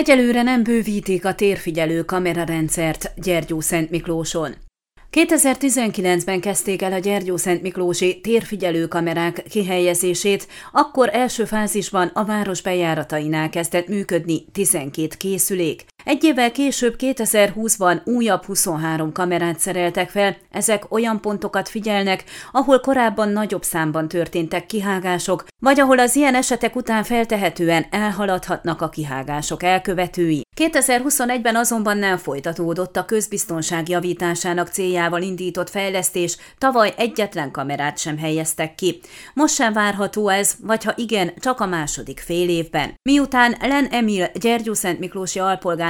Egyelőre nem bővítik a térfigyelő kamerarendszert Gyergyó Szent Miklóson. 2019-ben kezdték el a Gyergyó-Szent Miklósi térfigyelő kamerák kihelyezését, akkor első fázisban a város bejáratainál kezdett működni 12 készülék. Egy évvel később 2020-ban újabb 23 kamerát szereltek fel, ezek olyan pontokat figyelnek, ahol korábban nagyobb számban történtek kihágások, vagy ahol az ilyen esetek után feltehetően elhaladhatnak a kihágások elkövetői. 2021-ben azonban nem folytatódott a közbiztonság javításának céljával indított fejlesztés, tavaly egyetlen kamerát sem helyeztek ki. Most sem várható ez, vagy ha igen, csak a második fél évben. Miután Len Emil Gyergyó-Szent Miklósi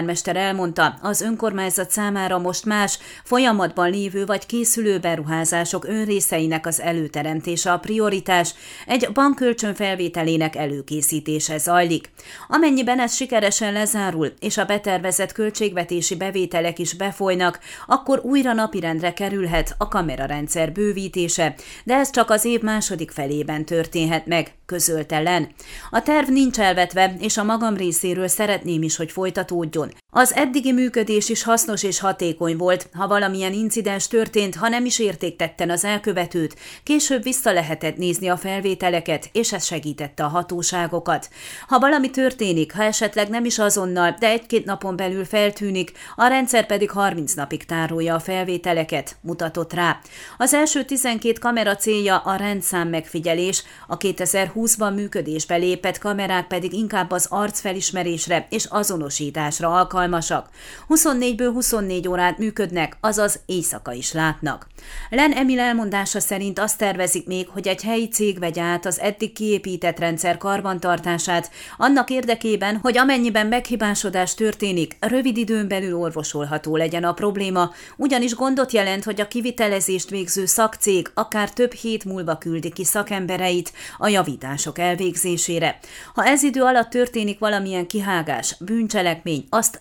alpolgármester elmondta, az önkormányzat számára most más, folyamatban lévő vagy készülő beruházások önrészeinek az előteremtése a prioritás, egy bankkölcsön felvételének előkészítése zajlik. Amennyiben ez sikeresen lezárul, és a betervezett költségvetési bevételek is befolynak, akkor újra napirendre kerülhet a kamerarendszer bővítése, de ez csak az év második felében történhet meg, közölt ellen. A terv nincs elvetve, és a magam részéről szeretném is, hogy folytatódjon. down. Az eddigi működés is hasznos és hatékony volt, ha valamilyen incidens történt, ha nem is értéktetten az elkövetőt, később vissza lehetett nézni a felvételeket, és ez segítette a hatóságokat. Ha valami történik, ha esetleg nem is azonnal, de egy-két napon belül feltűnik, a rendszer pedig 30 napig tárolja a felvételeket, mutatott rá. Az első 12 kamera célja a rendszám megfigyelés, a 2020-ban működésbe lépett kamerák pedig inkább az arcfelismerésre és azonosításra alkalmazottak alkalmasak. 24-ből 24 órát működnek, azaz éjszaka is látnak. Len Emil elmondása szerint azt tervezik még, hogy egy helyi cég vegye át az eddig kiépített rendszer karbantartását, annak érdekében, hogy amennyiben meghibásodás történik, rövid időn belül orvosolható legyen a probléma, ugyanis gondot jelent, hogy a kivitelezést végző szakcég akár több hét múlva küldi ki szakembereit a javítások elvégzésére. Ha ez idő alatt történik valamilyen kihágás, bűncselekmény, azt